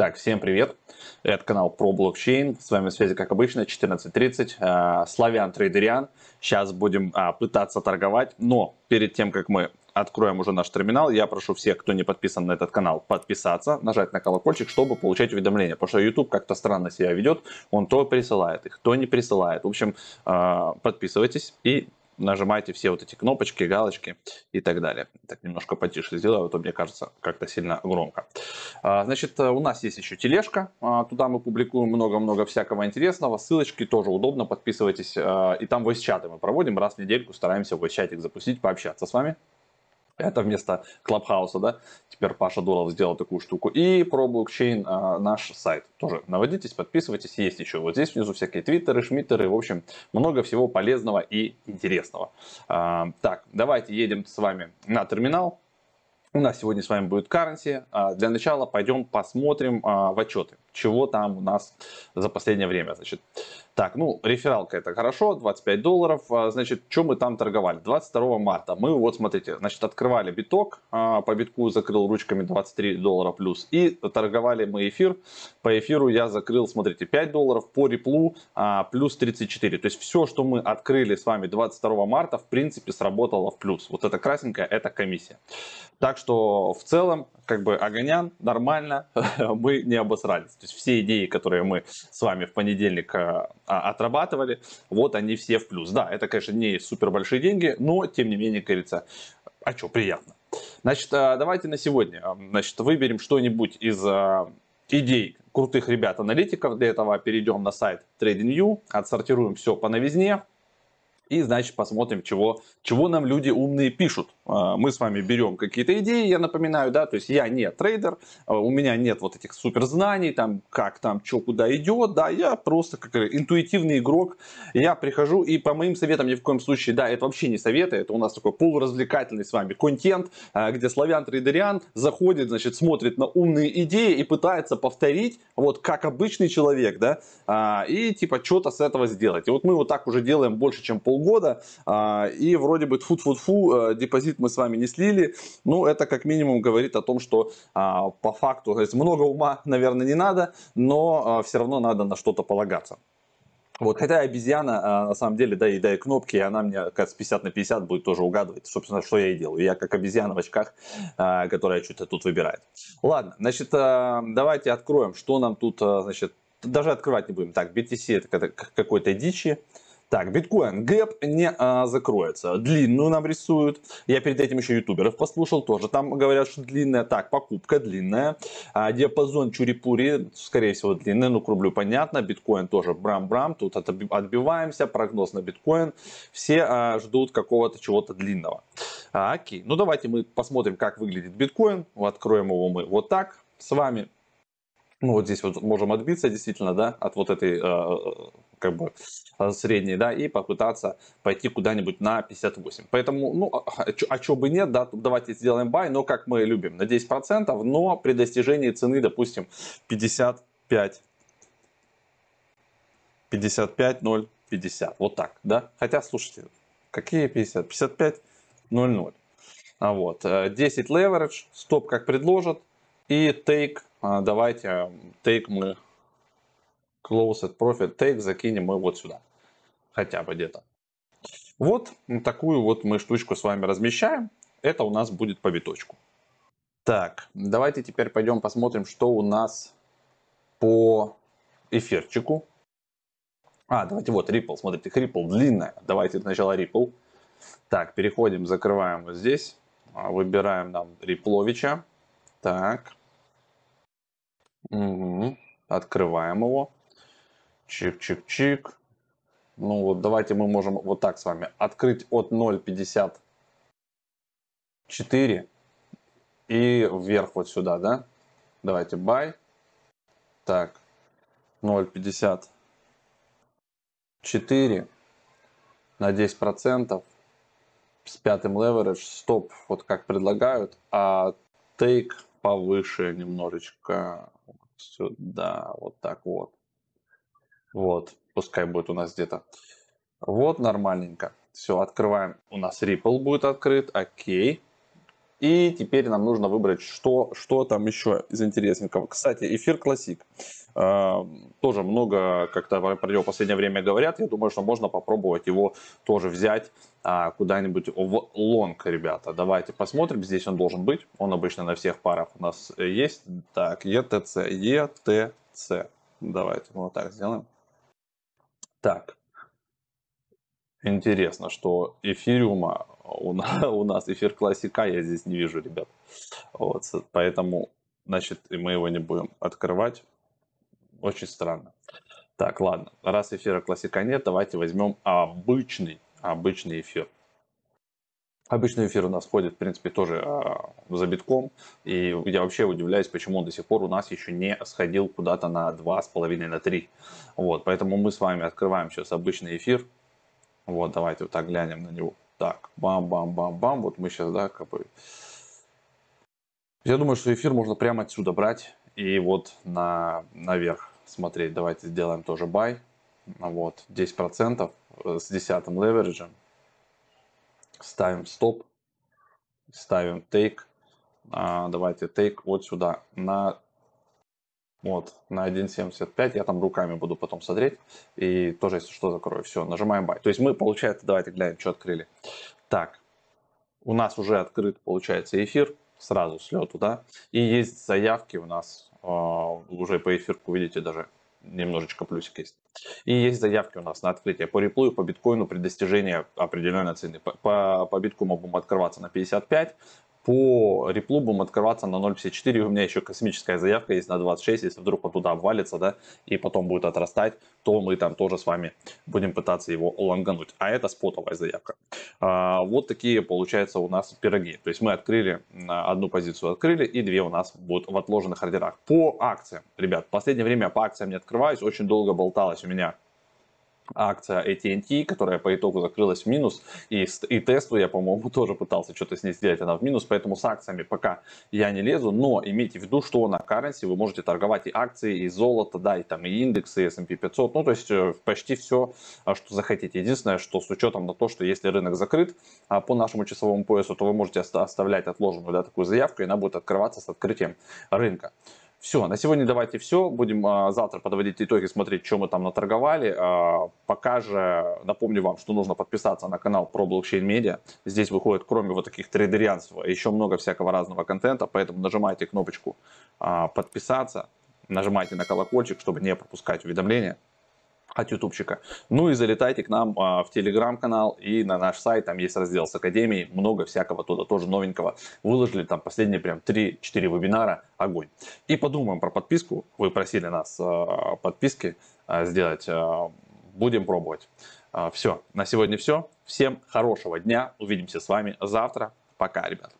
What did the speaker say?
Так, всем привет. Это канал про блокчейн. С вами связи, как обычно, 14.30. Э, Славян Трейдериан. Сейчас будем а, пытаться торговать. Но перед тем, как мы откроем уже наш терминал, я прошу всех, кто не подписан на этот канал, подписаться, нажать на колокольчик, чтобы получать уведомления. Потому что YouTube как-то странно себя ведет. Он то присылает их, то не присылает. В общем, э, подписывайтесь и нажимайте все вот эти кнопочки, галочки и так далее. Так, немножко потише сделаю, а то мне кажется как-то сильно громко. А, значит, э, у нас есть еще тележка, а, туда мы публикуем много-много всякого интересного, ссылочки тоже удобно, подписывайтесь. А, и там voice-чаты мы проводим раз в недельку, стараемся voice-чатик запустить, пообщаться с вами. Это вместо Клабхауса, да, теперь Паша Дуров сделал такую штуку. И про блокчейн а, наш сайт. Тоже наводитесь, подписывайтесь. Есть еще вот здесь внизу всякие твиттеры, шмиттеры. В общем, много всего полезного и интересного. А, так, давайте едем с вами на терминал. У нас сегодня с вами будет currency. А, для начала пойдем посмотрим а, в отчеты, чего там у нас за последнее время. Значит, так, ну, рефералка это хорошо, 25 долларов. А, значит, что мы там торговали? 22 марта мы, вот смотрите, значит, открывали биток, а, по битку закрыл ручками 23 доллара плюс. И торговали мы эфир. По эфиру я закрыл, смотрите, 5 долларов, по реплу а, плюс 34. То есть все, что мы открыли с вами 22 марта, в принципе, сработало в плюс. Вот это красненькая, это комиссия. Так что в целом, как бы Огонян, нормально, мы не обосрались. То есть все идеи, которые мы с вами в понедельник а, отрабатывали, вот они все в плюс. Да, это, конечно, не супер большие деньги, но, тем не менее, говорится, а что, приятно. Значит, а, давайте на сегодня значит, выберем что-нибудь из идей крутых ребят-аналитиков. Для этого перейдем на сайт TradingView, отсортируем все по новизне, и, значит, посмотрим, чего, чего нам люди умные пишут. А, мы с вами берем какие-то идеи, я напоминаю, да, то есть я не трейдер, а, у меня нет вот этих супер знаний, там, как там, что куда идет, да, я просто как интуитивный игрок, я прихожу и по моим советам ни в коем случае, да, это вообще не советы, это у нас такой полуразвлекательный с вами контент, а, где славян трейдериан заходит, значит, смотрит на умные идеи и пытается повторить, вот, как обычный человек, да, и типа что-то с этого сделать. И вот мы вот так уже делаем больше, чем пол полгода, и вроде бы тфу-тфу-тфу, депозит мы с вами не слили, ну, это как минимум говорит о том, что а, по факту, то есть много ума, наверное, не надо, но а, все равно надо на что-то полагаться. Вот, хотя обезьяна, на самом деле, да, и да, и кнопки, и она мне, с 50 на 50 будет тоже угадывать, собственно, что я и делаю. Я как обезьяна в очках, которая что-то тут выбирает. Ладно, значит, давайте откроем, что нам тут, значит, даже открывать не будем. Так, BTC это какой-то дичи. Так, биткоин гэп не а, закроется. Длинную нам рисуют. Я перед этим еще ютуберов послушал, тоже там говорят, что длинная. Так, покупка длинная. А, диапазон чурипури, скорее всего, длинный. Ну, к рублю понятно. Биткоин тоже брам-брам. Тут отбиваемся. Прогноз на биткоин. Все а, ждут какого-то чего-то длинного. А, окей. Ну, давайте мы посмотрим, как выглядит биткоин. Откроем его мы вот так с вами. Ну, вот здесь вот можем отбиться действительно, да, от вот этой э, как бы э, средней, да, и попытаться пойти куда-нибудь на 58. Поэтому, ну, а, а, а что бы нет, да, давайте сделаем бай, но как мы любим, на 10%, но при достижении цены, допустим, 55, 55, 0, 50, вот так, да. Хотя, слушайте, какие 50? 55, 0, 0. А вот, 10 э, leverage, стоп как предложат, и take, а, давайте take мы closed profit take закинем мы вот сюда. Хотя бы где-то. Вот такую вот мы штучку с вами размещаем. Это у нас будет по биточку. Так, давайте теперь пойдем посмотрим, что у нас по эфирчику. А, давайте вот Ripple, смотрите, Ripple длинная. Давайте сначала Ripple. Так, переходим, закрываем вот здесь. А, выбираем нам Рипловича. Так. Угу. Открываем его. Чик-чик-чик. Ну вот давайте мы можем вот так с вами открыть от 0.54 и вверх вот сюда, да? Давайте buy. Так, 0.54 на 10% с пятым leverage, стоп, вот как предлагают, а take повыше немножечко сюда, вот так вот. Вот, пускай будет у нас где-то. Вот, нормальненько. Все, открываем. У нас Ripple будет открыт. Окей. И теперь нам нужно выбрать, что, что там еще из интересненького. Кстати, эфир классик. Э, тоже много, как-то про него в последнее время говорят. Я думаю, что можно попробовать его тоже взять а, куда-нибудь в лонг, ребята. Давайте посмотрим. Здесь он должен быть. Он обычно на всех парах у нас есть. Так, ETC, ETC. Давайте вот так сделаем. Так. Интересно, что эфириума у нас, эфир классика я здесь не вижу, ребят. Вот, поэтому, значит, мы его не будем открывать. Очень странно. Так, ладно. Раз эфира классика нет, давайте возьмем обычный, обычный эфир. Обычный эфир у нас ходит, в принципе, тоже а, за битком. И я вообще удивляюсь, почему он до сих пор у нас еще не сходил куда-то на 2,5, на 3. Вот, поэтому мы с вами открываем сейчас обычный эфир. Вот, давайте вот так глянем на него. Так, бам-бам-бам-бам. Вот мы сейчас, да, как бы... Я думаю, что эфир можно прямо отсюда брать и вот на, наверх смотреть. Давайте сделаем тоже buy. Вот, 10% с 10 левериджем. Ставим стоп. Ставим take. А, давайте take вот сюда на вот, на 1.75 я там руками буду потом смотреть. И тоже, если что, закрою. Все, нажимаем buy. То есть мы, получается, давайте глянем, что открыли. Так, у нас уже открыт, получается, эфир. Сразу с лету, да. И есть заявки у нас э, уже по эфирку, видите, даже немножечко плюсик есть. И есть заявки у нас на открытие по реплу по биткоину при достижении определенной цены. По, по биткоину будем открываться на 55, по реплу будем открываться на 0.54. У меня еще космическая заявка есть на 26. Если вдруг он туда обвалится, да, и потом будет отрастать, то мы там тоже с вами будем пытаться его лонгануть. А это спотовая заявка. А, вот такие получается у нас пироги. То есть мы открыли, одну позицию открыли, и две у нас будут в отложенных ордерах. По акциям, ребят, в последнее время по акциям не открываюсь. Очень долго болталось у меня акция AT&T, которая по итогу закрылась в минус, и, и тесту я, по-моему, тоже пытался что-то с ней сделать, она в минус, поэтому с акциями пока я не лезу, но имейте в виду, что на currency вы можете торговать и акции, и золото, да, и там и индексы, и S&P 500, ну, то есть э, почти все, а, что захотите. Единственное, что с учетом на то, что если рынок закрыт а, по нашему часовому поясу, то вы можете оставлять отложенную, да, такую заявку, и она будет открываться с открытием рынка. Все, на сегодня давайте все. Будем а, завтра подводить итоги, смотреть, что мы там наторговали. А, пока же напомню вам, что нужно подписаться на канал про блокчейн медиа. Здесь выходит, кроме вот таких трейдерианств, еще много всякого разного контента, поэтому нажимайте кнопочку а, подписаться, нажимайте на колокольчик, чтобы не пропускать уведомления от ютубчика. Ну и залетайте к нам а, в телеграм-канал и на наш сайт, там есть раздел с академией, много всякого туда тоже новенького. Выложили там последние прям 3-4 вебинара, огонь. И подумаем про подписку, вы просили нас а, подписки а, сделать, а, будем пробовать. А, все, на сегодня все. Всем хорошего дня, увидимся с вами завтра. Пока, ребят.